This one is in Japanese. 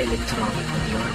electronic on the